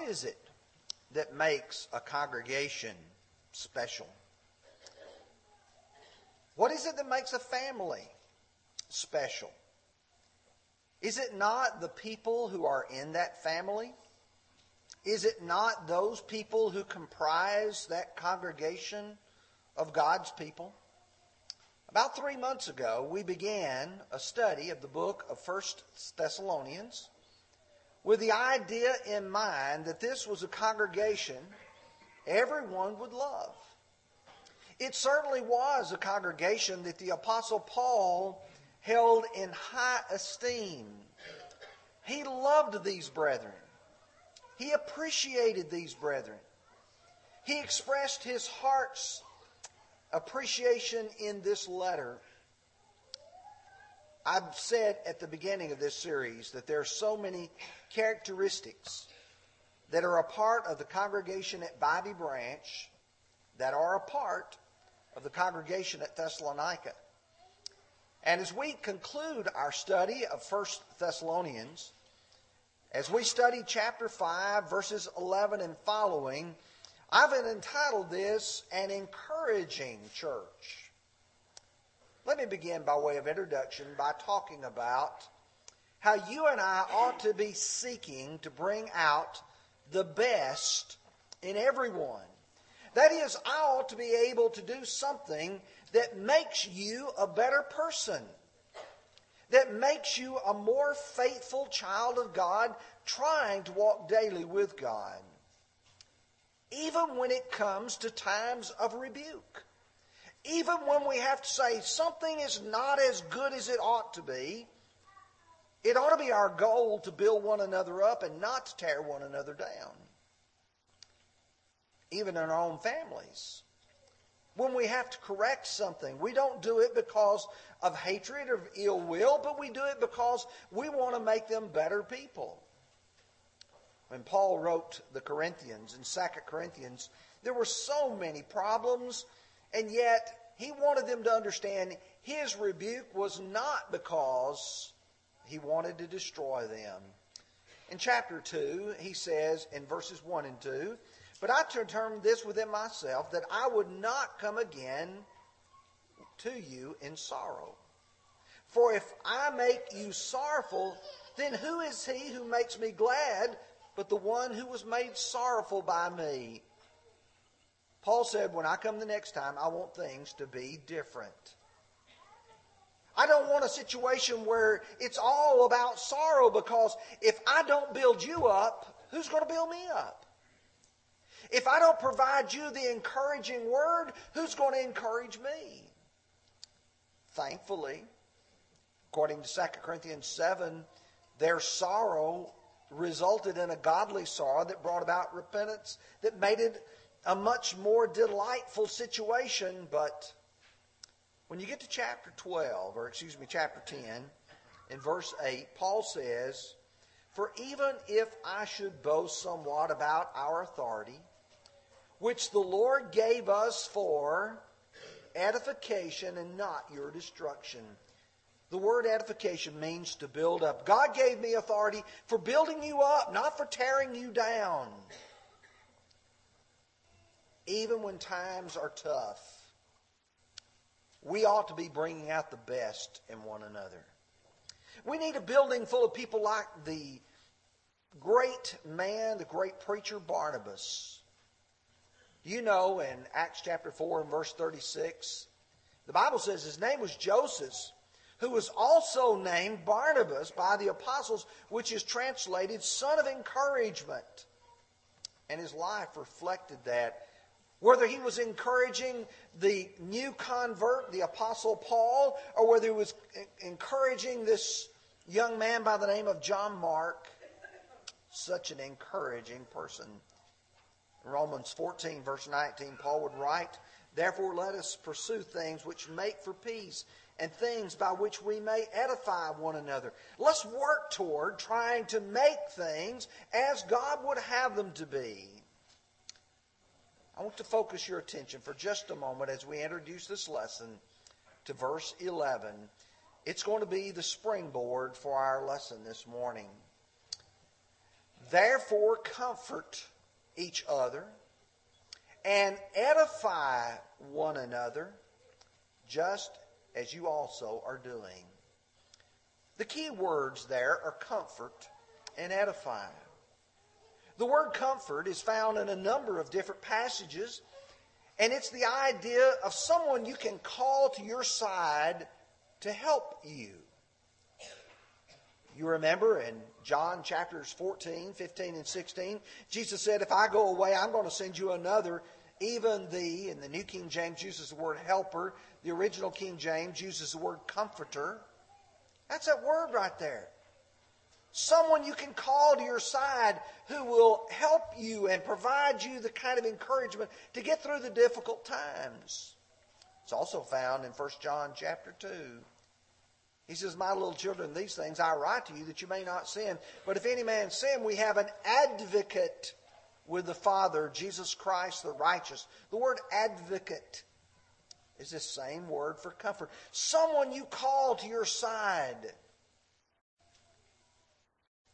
What is it that makes a congregation special? What is it that makes a family special? Is it not the people who are in that family? Is it not those people who comprise that congregation of God's people? About three months ago, we began a study of the book of First Thessalonians with the idea in mind that this was a congregation everyone would love. It certainly was a congregation that the Apostle Paul held in high esteem. He loved these brethren. He appreciated these brethren. He expressed his heart's appreciation in this letter. I've said at the beginning of this series that there are so many characteristics that are a part of the congregation at Bobby Branch that are a part of the congregation at Thessalonica. And as we conclude our study of 1 Thessalonians, as we study chapter 5, verses 11 and following, I've entitled this An Encouraging Church. Let me begin by way of introduction by talking about how you and I ought to be seeking to bring out the best in everyone. That is, I ought to be able to do something that makes you a better person, that makes you a more faithful child of God, trying to walk daily with God. Even when it comes to times of rebuke, even when we have to say something is not as good as it ought to be, it ought to be our goal to build one another up and not to tear one another down. Even in our own families when we have to correct something. We don't do it because of hatred or ill will, but we do it because we want to make them better people. When Paul wrote the Corinthians in 2 Corinthians, there were so many problems, and yet he wanted them to understand his rebuke was not because he wanted to destroy them. In chapter 2, he says in verses 1 and 2, but I determined this within myself that I would not come again to you in sorrow. For if I make you sorrowful, then who is he who makes me glad but the one who was made sorrowful by me? Paul said, When I come the next time, I want things to be different. I don't want a situation where it's all about sorrow because if I don't build you up, who's going to build me up? If I don't provide you the encouraging word, who's going to encourage me? Thankfully, according to 2 Corinthians 7, their sorrow resulted in a godly sorrow that brought about repentance, that made it a much more delightful situation. But when you get to chapter 12, or excuse me, chapter 10, in verse 8, Paul says, For even if I should boast somewhat about our authority, which the Lord gave us for edification and not your destruction. The word edification means to build up. God gave me authority for building you up, not for tearing you down. Even when times are tough, we ought to be bringing out the best in one another. We need a building full of people like the great man, the great preacher Barnabas you know in Acts chapter 4 and verse 36, the Bible says his name was Joseph, who was also named Barnabas by the apostles, which is translated son of encouragement. And his life reflected that. Whether he was encouraging the new convert, the apostle Paul, or whether he was encouraging this young man by the name of John Mark, such an encouraging person. In Romans 14, verse 19, Paul would write, Therefore, let us pursue things which make for peace and things by which we may edify one another. Let's work toward trying to make things as God would have them to be. I want to focus your attention for just a moment as we introduce this lesson to verse 11. It's going to be the springboard for our lesson this morning. Therefore, comfort each other and edify one another, just as you also are doing. The key words there are comfort and edify. The word comfort is found in a number of different passages, and it's the idea of someone you can call to your side to help you. You remember in John chapters 14, 15, and 16, Jesus said, If I go away, I'm going to send you another, even the, and the New King James uses the word helper. The original King James uses the word comforter. That's that word right there. Someone you can call to your side who will help you and provide you the kind of encouragement to get through the difficult times. It's also found in 1 John chapter 2. He says, My little children, these things I write to you that you may not sin. But if any man sin, we have an advocate with the Father, Jesus Christ the righteous. The word advocate is the same word for comfort. Someone you call to your side.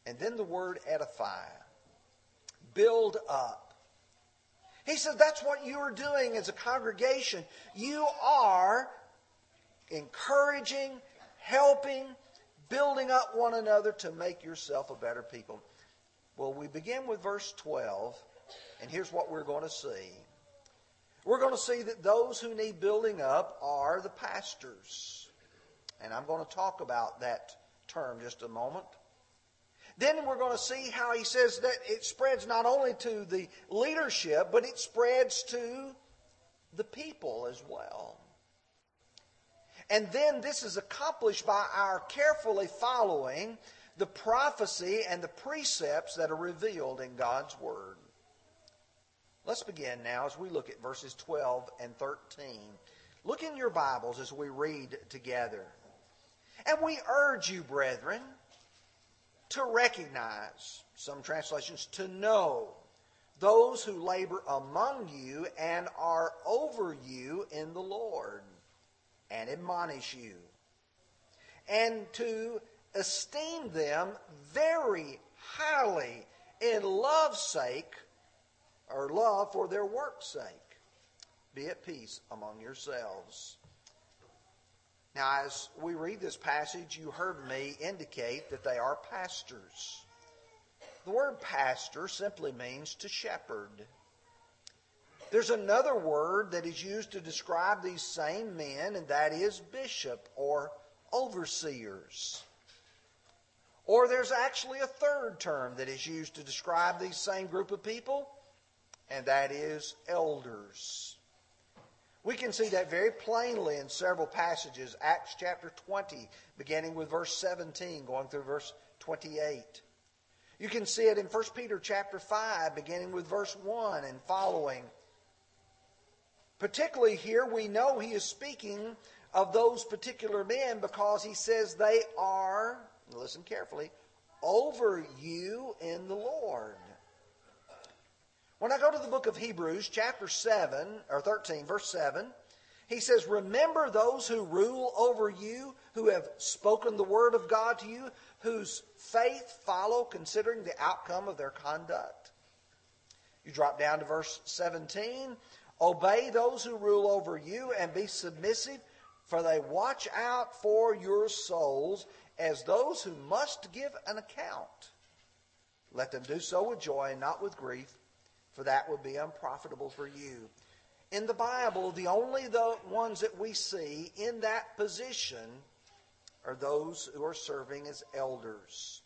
And then the word edify. Build up. He says that's what you are doing as a congregation. You are encouraging helping, building up one another to make yourself a better people. Well, we begin with verse 12, and here's what we're going to see. We're going to see that those who need building up are the pastors. And I'm going to talk about that term just a moment. Then we're going to see how he says that it spreads not only to the leadership, but it spreads to the people as well. And then this is accomplished by our carefully following the prophecy and the precepts that are revealed in God's Word. Let's begin now as we look at verses 12 and 13. Look in your Bibles as we read together. And we urge you, brethren, to recognize, some translations, to know those who labor among you and are over you in the Lord and admonish you, and to esteem them very highly in love's sake, or love for their work's sake. Be at peace among yourselves. Now, as we read this passage, you heard me indicate that they are pastors. The word pastor simply means to shepherd. There's another word that is used to describe these same men, and that is bishop or overseers. Or there's actually a third term that is used to describe these same group of people, and that is elders. We can see that very plainly in several passages. Acts chapter 20, beginning with verse 17, going through verse 28. You can see it in 1 Peter chapter 5, beginning with verse 1 and following. Particularly here, we know he is speaking of those particular men because he says they are, listen carefully, over you in the Lord. When I go to the book of Hebrews, chapter 7, or 13, verse 7, he says, Remember those who rule over you, who have spoken the word of God to you, whose faith follow, considering the outcome of their conduct. You drop down to verse 17. Obey those who rule over you and be submissive, for they watch out for your souls as those who must give an account. Let them do so with joy and not with grief, for that would be unprofitable for you. In the Bible, the only the ones that we see in that position are those who are serving as elders.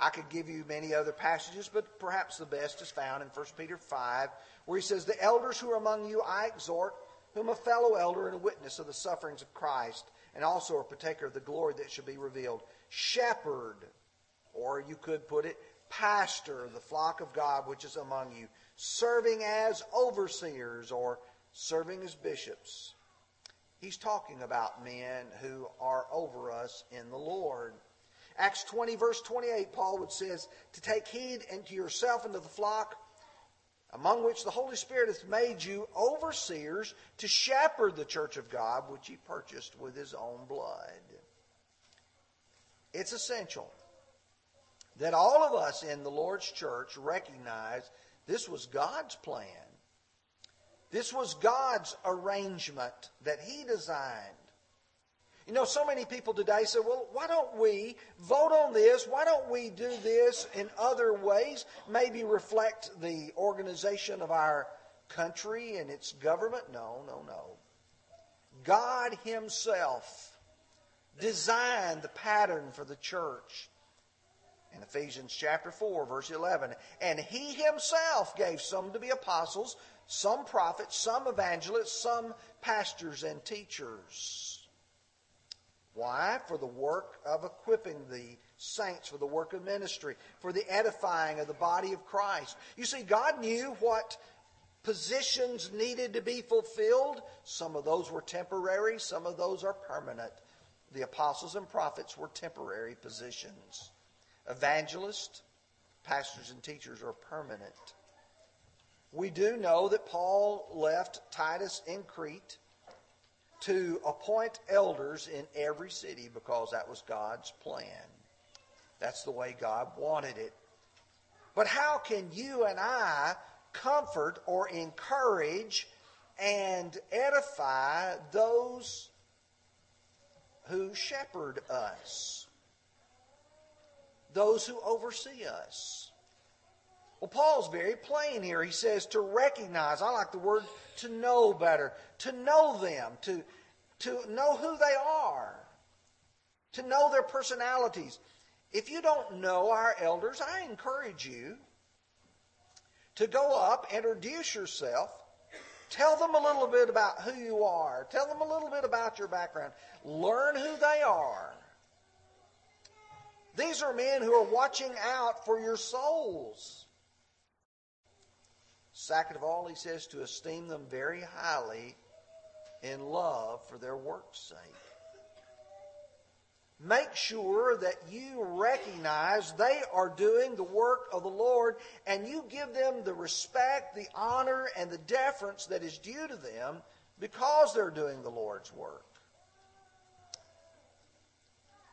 I could give you many other passages, but perhaps the best is found in 1 Peter 5, where he says, The elders who are among you I exhort, whom a fellow elder and a witness of the sufferings of Christ, and also a partaker of the glory that shall be revealed. Shepherd, or you could put it, pastor the flock of God which is among you, serving as overseers or serving as bishops. He's talking about men who are over us in the Lord. Acts 20, verse 28, Paul would says, To take heed unto yourself and to the flock among which the Holy Spirit hath made you overseers to shepherd the church of God, which he purchased with his own blood. It's essential that all of us in the Lord's church recognize this was God's plan. This was God's arrangement that He designed. You know, so many people today say, well, why don't we vote on this? Why don't we do this in other ways? Maybe reflect the organization of our country and its government? No, no, no. God Himself designed the pattern for the church in Ephesians chapter 4, verse 11. And He Himself gave some to be apostles, some prophets, some evangelists, some pastors and teachers. Why? For the work of equipping the saints, for the work of ministry, for the edifying of the body of Christ. You see, God knew what positions needed to be fulfilled. Some of those were temporary, some of those are permanent. The apostles and prophets were temporary positions. Evangelists, pastors, and teachers are permanent. We do know that Paul left Titus in Crete to appoint elders in every city because that was God's plan. That's the way God wanted it. But how can you and I comfort or encourage and edify those who shepherd us, those who oversee us. Well, Paul's very plain here. He says to recognize, I like the word to know better, to know them, to, to know who they are, to know their personalities. If you don't know our elders, I encourage you to go up, introduce yourself, tell them a little bit about who you are, tell them a little bit about your background, learn who they are. These are men who are watching out for your souls. Second of all, he says to esteem them very highly in love for their work's sake. Make sure that you recognize they are doing the work of the Lord and you give them the respect, the honor, and the deference that is due to them because they're doing the Lord's work.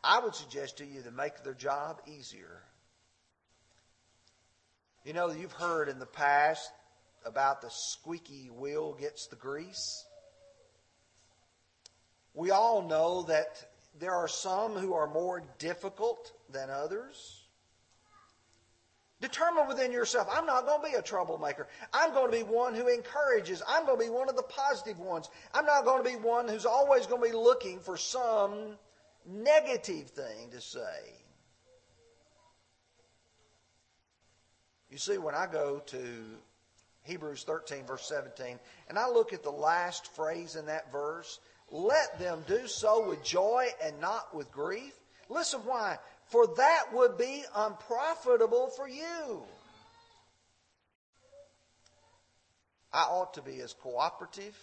I would suggest to you to make their job easier. You know, you've heard in the past about the squeaky wheel gets the grease. We all know that there are some who are more difficult than others. Determine within yourself, I'm not going to be a troublemaker. I'm going to be one who encourages. I'm going to be one of the positive ones. I'm not going to be one who's always going to be looking for some negative thing to say. You see, when I go to Hebrews 13, verse 17, and I look at the last phrase in that verse, let them do so with joy and not with grief. Listen why. For that would be unprofitable for you. I ought to be as cooperative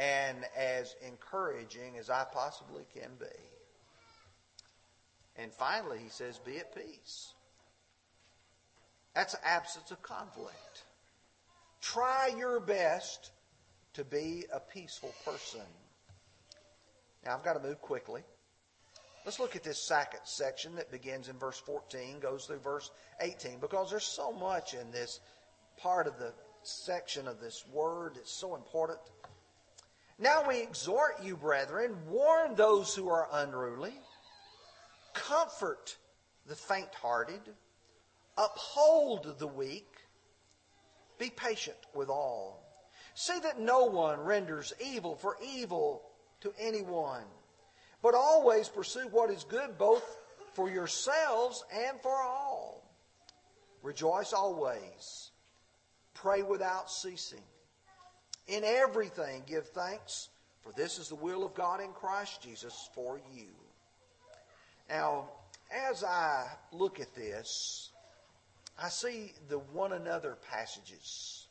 and as encouraging as I possibly can be. And finally, he says, be at peace. That's absence of conflict. Try your best to be a peaceful person. Now, I've got to move quickly. Let's look at this second section that begins in verse 14, goes through verse 18, because there's so much in this part of the section of this word. It's so important. Now we exhort you, brethren, warn those who are unruly, comfort the faint hearted, uphold the weak, be patient with all. See that no one renders evil for evil to anyone, but always pursue what is good both for yourselves and for all. Rejoice always. Pray without ceasing. In everything give thanks, for this is the will of God in Christ Jesus for you. Now, as I look at this, I see the one another passages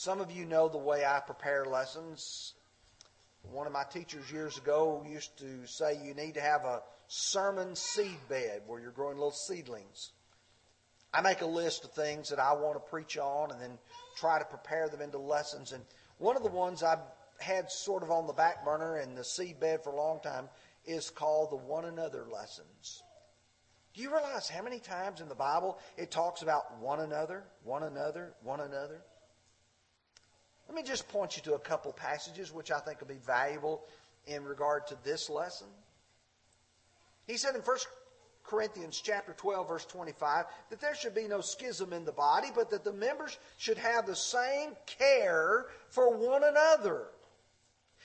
some of you know the way I prepare lessons. One of my teachers years ago used to say you need to have a sermon seed bed where you're growing little seedlings. I make a list of things that I want to preach on and then try to prepare them into lessons. And one of the ones I've had sort of on the back burner in the seed bed for a long time is called the one another lessons. Do you realize how many times in the Bible it talks about one another, one another, one another? Let me just point you to a couple passages which I think will be valuable in regard to this lesson. He said in 1 Corinthians chapter 12 verse 25 that there should be no schism in the body, but that the members should have the same care for one another.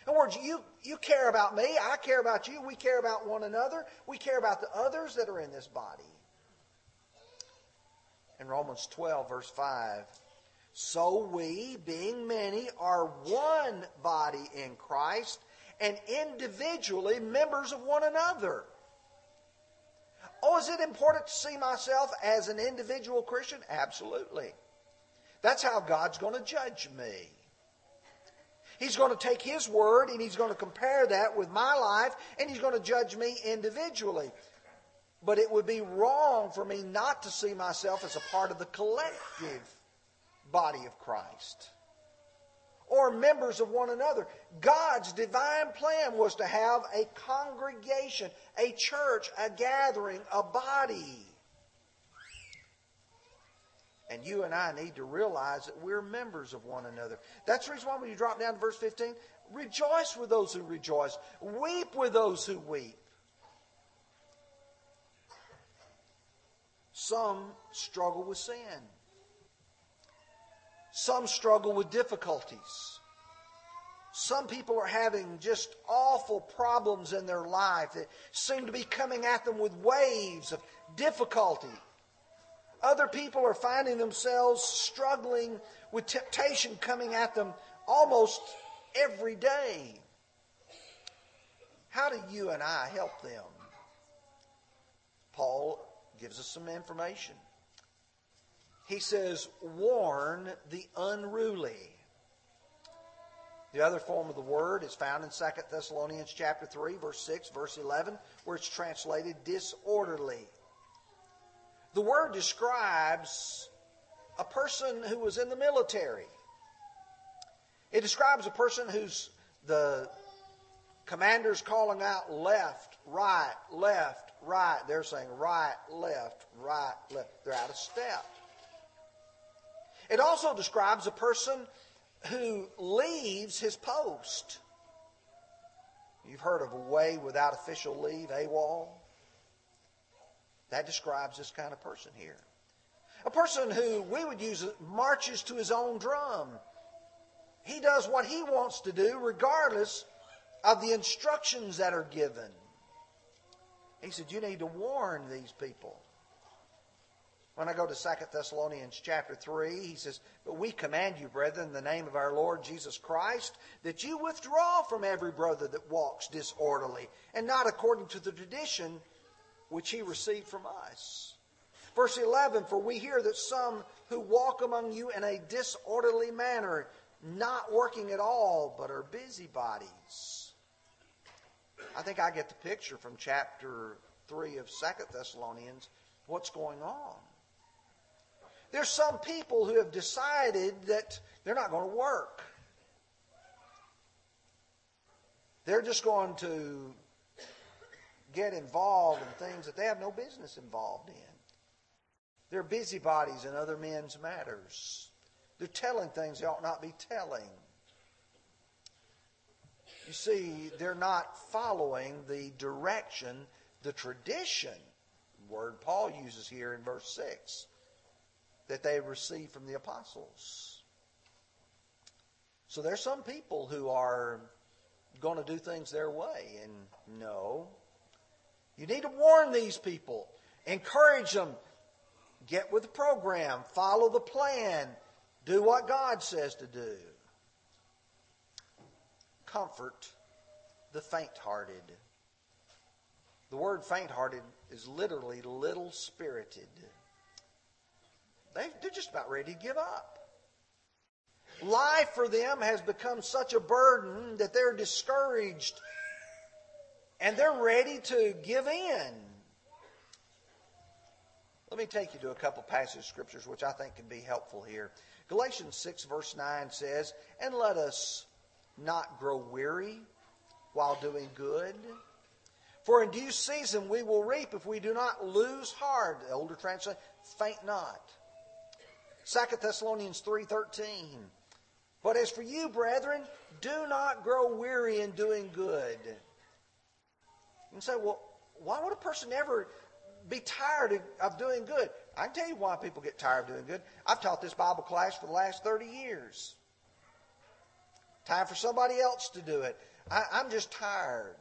In other words, you, you care about me, I care about you, we care about one another, we care about the others that are in this body. In Romans 12, verse 5, so we, being many, are one body in Christ and individually members of one another. Oh, is it important to see myself as an individual Christian? Absolutely. That's how God's going to judge me. He's going to take His word and He's going to compare that with my life and He's going to judge me individually. But it would be wrong for me not to see myself as a part of the collective body of Christ or members of one another. God's divine plan was to have a congregation, a church, a gathering, a body. And you and I need to realize that we're members of one another. That's the reason why when you drop down to verse 15, rejoice with those who rejoice, weep with those who weep. Some struggle with sin. Some struggle with difficulties. Some people are having just awful problems in their life that seem to be coming at them with waves of difficulty. Other people are finding themselves struggling with temptation coming at them almost every day. How do you and I help them? Paul gives us some information. He says, warn the unruly. The other form of the word is found in 2 Thessalonians chapter 3, verse 6, verse 11, where it's translated disorderly. The word describes a person who was in the military. It describes a person who's the commander's calling out left, right, left, right. They're saying right, left, right, left. They're out of step. It also describes a person who leaves his post. You've heard of away without official leave, AWOL. That describes this kind of person here. A person who we would use marches to his own drum. He does what he wants to do regardless of the instructions that are given. He said, You need to warn these people. When I go to 2 Thessalonians chapter 3, he says, But we command you, brethren, in the name of our Lord Jesus Christ, that you withdraw from every brother that walks disorderly, and not according to the tradition which he received from us. Verse 11 For we hear that some who walk among you in a disorderly manner, not working at all, but are busybodies. I think I get the picture from chapter 3 of Second Thessalonians what's going on. There's some people who have decided that they're not going to work. They're just going to get involved in things that they have no business involved in. They're busybodies in other men's matters. They're telling things they ought not be telling. You see, they're not following the direction, the tradition, word Paul uses here in verse 6, that they received from the apostles. So there's some people who are going to do things their way, and no, you need to warn these people, encourage them, get with the program, follow the plan, do what God says to do. Comfort the faint hearted. The word faint hearted is literally little spirited. They're just about ready to give up. Life for them has become such a burden that they're discouraged and they're ready to give in. Let me take you to a couple passages of scriptures which I think can be helpful here. Galatians 6, verse 9 says, And let us not grow weary while doing good, For in due season we will reap if we do not lose heart. The older translation, faint not. 2 Thessalonians 3.13. But as for you, brethren, do not grow weary in doing good. And say, well, why would a person ever be tired of doing good? I can tell you why people get tired of doing good. I've taught this Bible class for the last 30 years. Time for somebody else to do it. I, am just tired.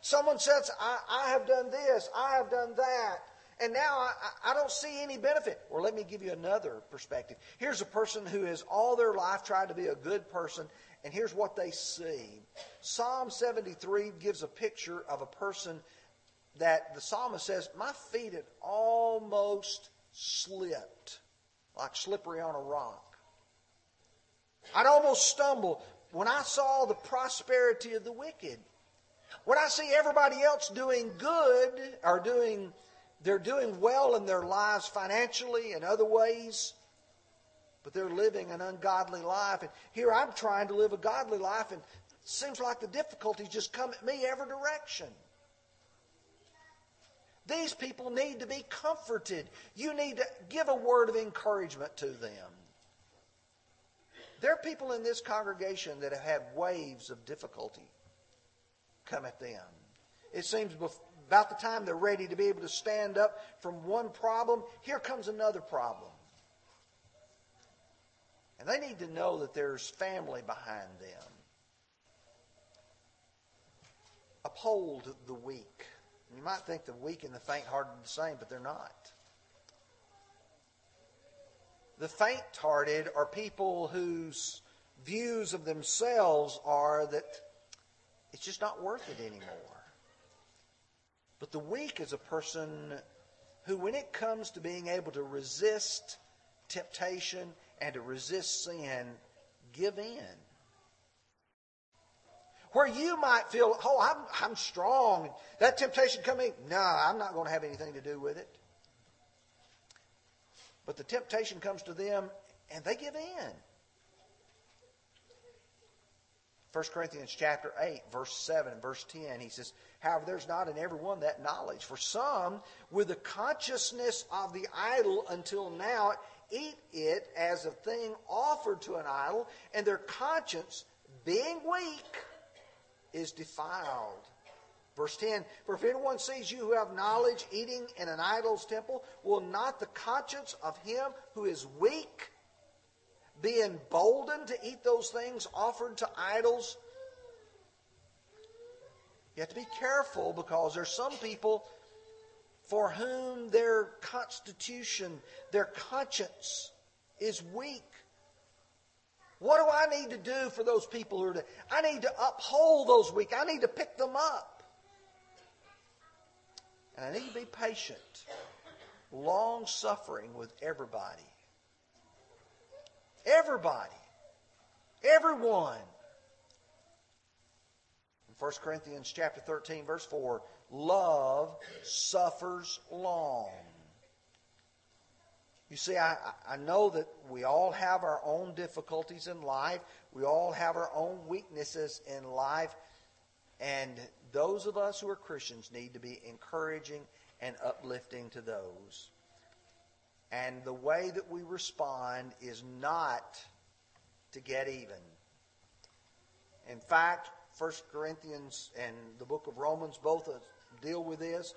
Someone says, I, I, have done this, I have done that, and now I, I don't see any benefit. Or let me give you another perspective. Here's a person who has all their life tried to be a good person, and here's what they see. Psalm 73 gives a picture of a person that the psalmist says, My feet had almost slipped, like slippery on a rock. I'd almost stumbled when I saw the prosperity of the wicked. When I see everybody else doing good or doing, they're doing well in their lives financially and other ways, but they're living an ungodly life. And here I'm trying to live a godly life, and it seems like the difficulties just come at me every direction. These people need to be comforted. You need to give a word of encouragement to them. There are people in this congregation that have had waves of difficulty come at them. It seems about the time they're ready to be able to stand up from one problem, here comes another problem. And they need to know that there's family behind them. Uphold the weak. You might think the weak and the faint hearted are the same, but they're not. The faint hearted are people whose views of themselves are that it's just not worth it anymore. But the weak is a person who, when it comes to being able to resist temptation and to resist sin, give in. Where you might feel, oh, I'm, I'm strong. That temptation coming, no, I'm not going to have anything to do with it. But the temptation comes to them and they give in. 1 Corinthians chapter 8, verse 7 and verse 10, he says, However, there's not in every one that knowledge. For some, with the consciousness of the idol until now, eat it as a thing offered to an idol, and their conscience, being weak, is defiled. Verse 10 For if anyone sees you who have knowledge eating in an idol's temple, will not the conscience of him who is weak be emboldened to eat those things offered to idols. You have to be careful because there's some people for whom their constitution, their conscience is weak. What do I need to do for those people who are? To, I need to uphold those weak. I need to pick them up. And I need to be patient, long suffering with everybody. Everybody. Everyone. In 1 Corinthians chapter 13, verse 4, love suffers long. You see, I, I know that we all have our own difficulties in life. We all have our own weaknesses in life. And those of us who are Christians need to be encouraging and uplifting to those. And the way that we respond is not to get even. In fact, 1 Corinthians and the book of Romans both deal with this.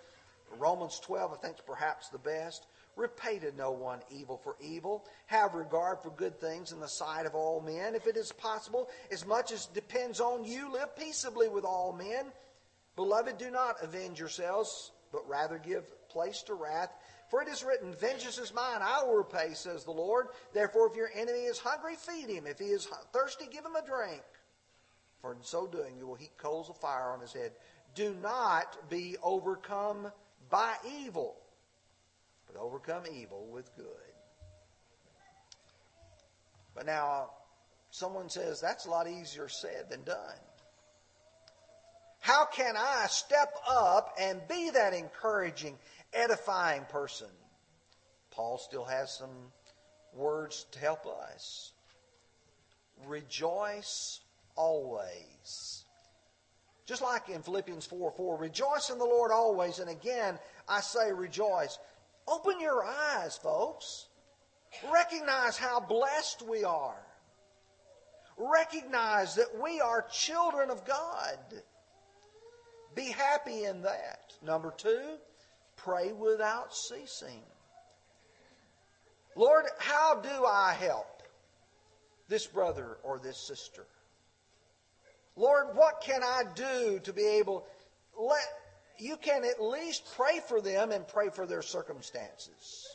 Romans 12, I think, is perhaps the best. Repay to no one evil for evil. Have regard for good things in the sight of all men. If it is possible, as much as depends on you, live peaceably with all men. Beloved, do not avenge yourselves, but rather give place to wrath. For it is written, Vengeance is mine, I will repay, says the Lord. Therefore, if your enemy is hungry, feed him. If he is thirsty, give him a drink. For in so doing, you will heap coals of fire on his head. Do not be overcome by evil, but overcome evil with good. But now, someone says that's a lot easier said than done. How can I step up and be that encouraging edifying person. Paul still has some words to help us. Rejoice always. Just like in Philippians 4 4, rejoice in the Lord always. And again, I say rejoice. Open your eyes, folks. Recognize how blessed we are. Recognize that we are children of God. Be happy in that. Number two, pray without ceasing. Lord, how do I help this brother or this sister? Lord, what can I do to be able let you can at least pray for them and pray for their circumstances.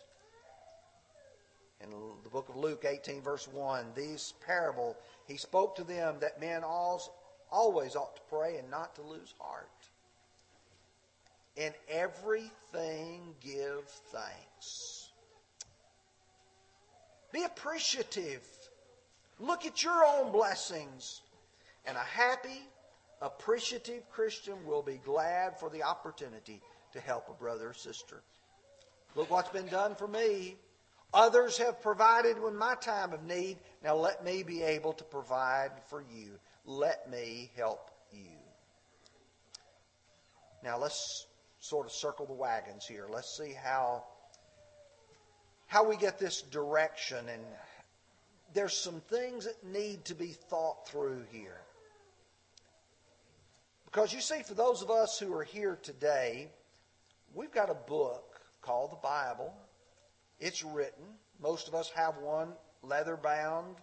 In the book of Luke 18 verse 1, these parable he spoke to them that men always ought to pray and not to lose heart. In everything give thanks. Be appreciative. Look at your own blessings. And a happy, appreciative Christian will be glad for the opportunity to help a brother or sister. Look what's been done for me. Others have provided in my time of need. Now let me be able to provide for you. Let me help you. Now let's sort of circle the wagons here. Let's see how how we get this direction and there's some things that need to be thought through here. Because you see, for those of us who are here today, we've got a book called the Bible. It's written. Most of us have one leather bound.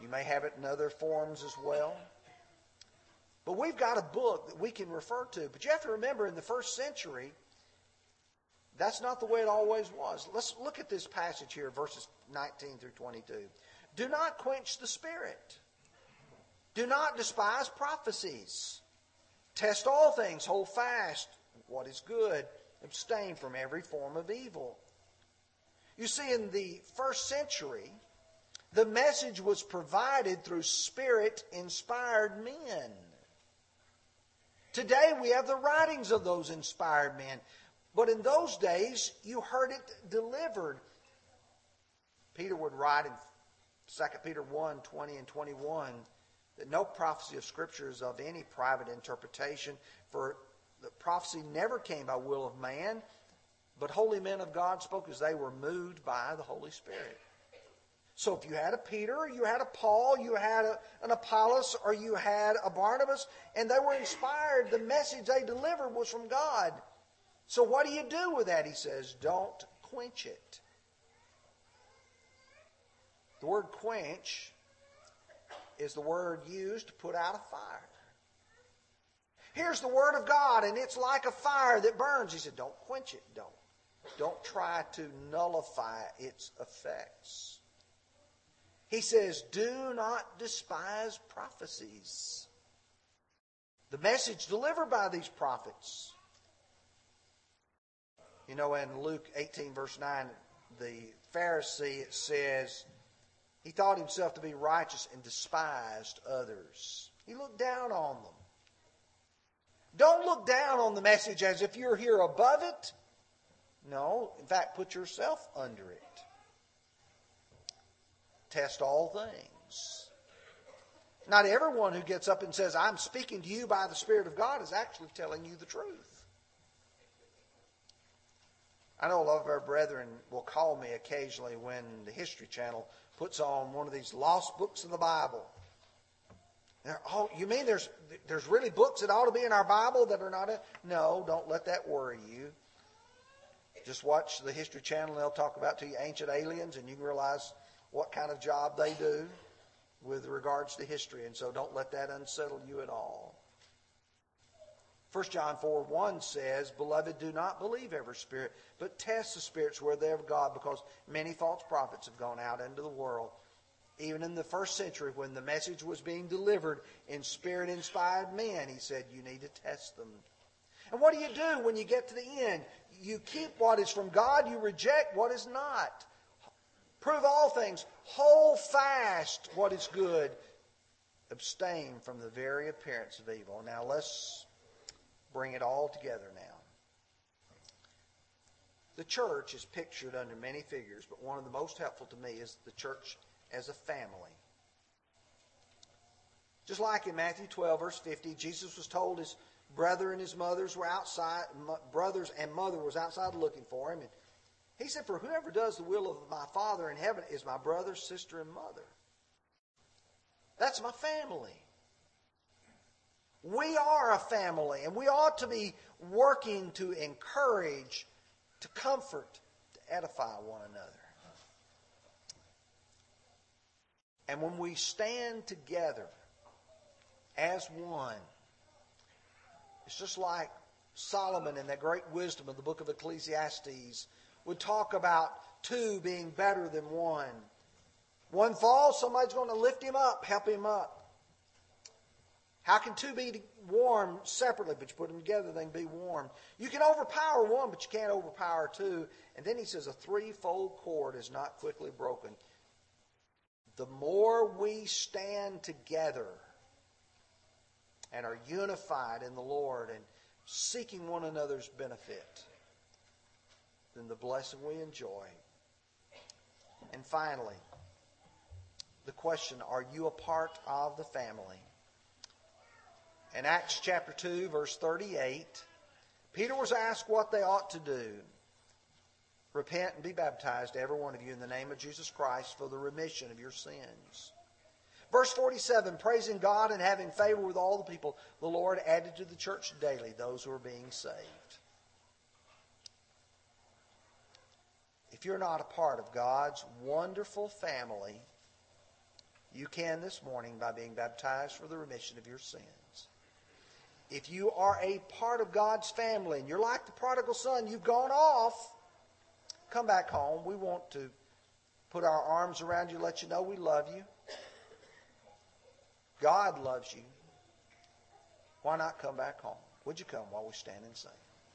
You may have it in other forms as well. But we've got a book that we can refer to. But you have to remember, in the first century, that's not the way it always was. Let's look at this passage here, verses 19 through 22. Do not quench the spirit. Do not despise prophecies. Test all things, hold fast what is good, abstain from every form of evil. You see, in the first century, the message was provided through spirit inspired men. Today we have the writings of those inspired men. But in those days, you heard it delivered. Peter would write in 2 Peter 1 20 and 21 that no prophecy of Scripture is of any private interpretation, for the prophecy never came by will of man, but holy men of God spoke as they were moved by the Holy Spirit. So if you had a Peter, you had a Paul, you had a, an Apollos, or you had a Barnabas, and they were inspired, the message they delivered was from God. So what do you do with that? He says, don't quench it. The word quench is the word used to put out a fire. Here's the word of God, and it's like a fire that burns. He said, Don't quench it. Don't. Don't try to nullify its effects. He says, Do not despise prophecies. The message delivered by these prophets. You know, in Luke 18, verse 9, the Pharisee, says, he thought himself to be righteous and despised others. He looked down on them. Don't look down on the message as if you're here above it. No, in fact, put yourself under it. Test all things. Not everyone who gets up and says, I'm speaking to you by the Spirit of God, is actually telling you the truth. I know a lot of our brethren will call me occasionally when the History Channel puts on one of these lost books of the Bible. Oh, you mean there's there's really books that ought to be in our Bible that are not? In? No, don't let that worry you. Just watch the History Channel; and they'll talk about to you ancient aliens, and you can realize what kind of job they do with regards to history. And so, don't let that unsettle you at all. 1 John 4 1 says, Beloved, do not believe every spirit, but test the spirits where they're of God, because many false prophets have gone out into the world. Even in the first century, when the message was being delivered in spirit inspired men, he said, You need to test them. And what do you do when you get to the end? You keep what is from God, you reject what is not. Prove all things, hold fast what is good, abstain from the very appearance of evil. Now let's bring it all together now. The church is pictured under many figures, but one of the most helpful to me is the church as a family. Just like in Matthew 12, verse 50, Jesus was told his brother and his mothers were outside, brothers and mother was outside looking for him. And he said, For whoever does the will of my Father in heaven is my brother, sister, and mother. That's my family. We are a family, and we ought to be working to encourage, to comfort, to edify one another. And when we stand together as one, it's just like Solomon in that great wisdom of the book of Ecclesiastes would talk about two being better than one. One falls, somebody's going to lift him up, help him up. How can two be warm separately, but you put them together, they can be warm? You can overpower one, but you can't overpower two. And then he says a threefold cord is not quickly broken. The more we stand together and are unified in the Lord and seeking one another's benefit, then the blessing we enjoy. And finally, the question are you a part of the family? In Acts chapter 2, verse 38, Peter was asked what they ought to do. Repent and be baptized, every one of you, in the name of Jesus Christ for the remission of your sins. Verse 47 Praising God and having favor with all the people, the Lord added to the church daily those who are being saved. If you're not a part of God's wonderful family, you can this morning by being baptized for the remission of your sins. If you are a part of God's family and you're like the prodigal son, you've gone off, come back home. We want to put our arms around you, let you know we love you. God loves you. Why not come back home? Would you come while we stand and sing?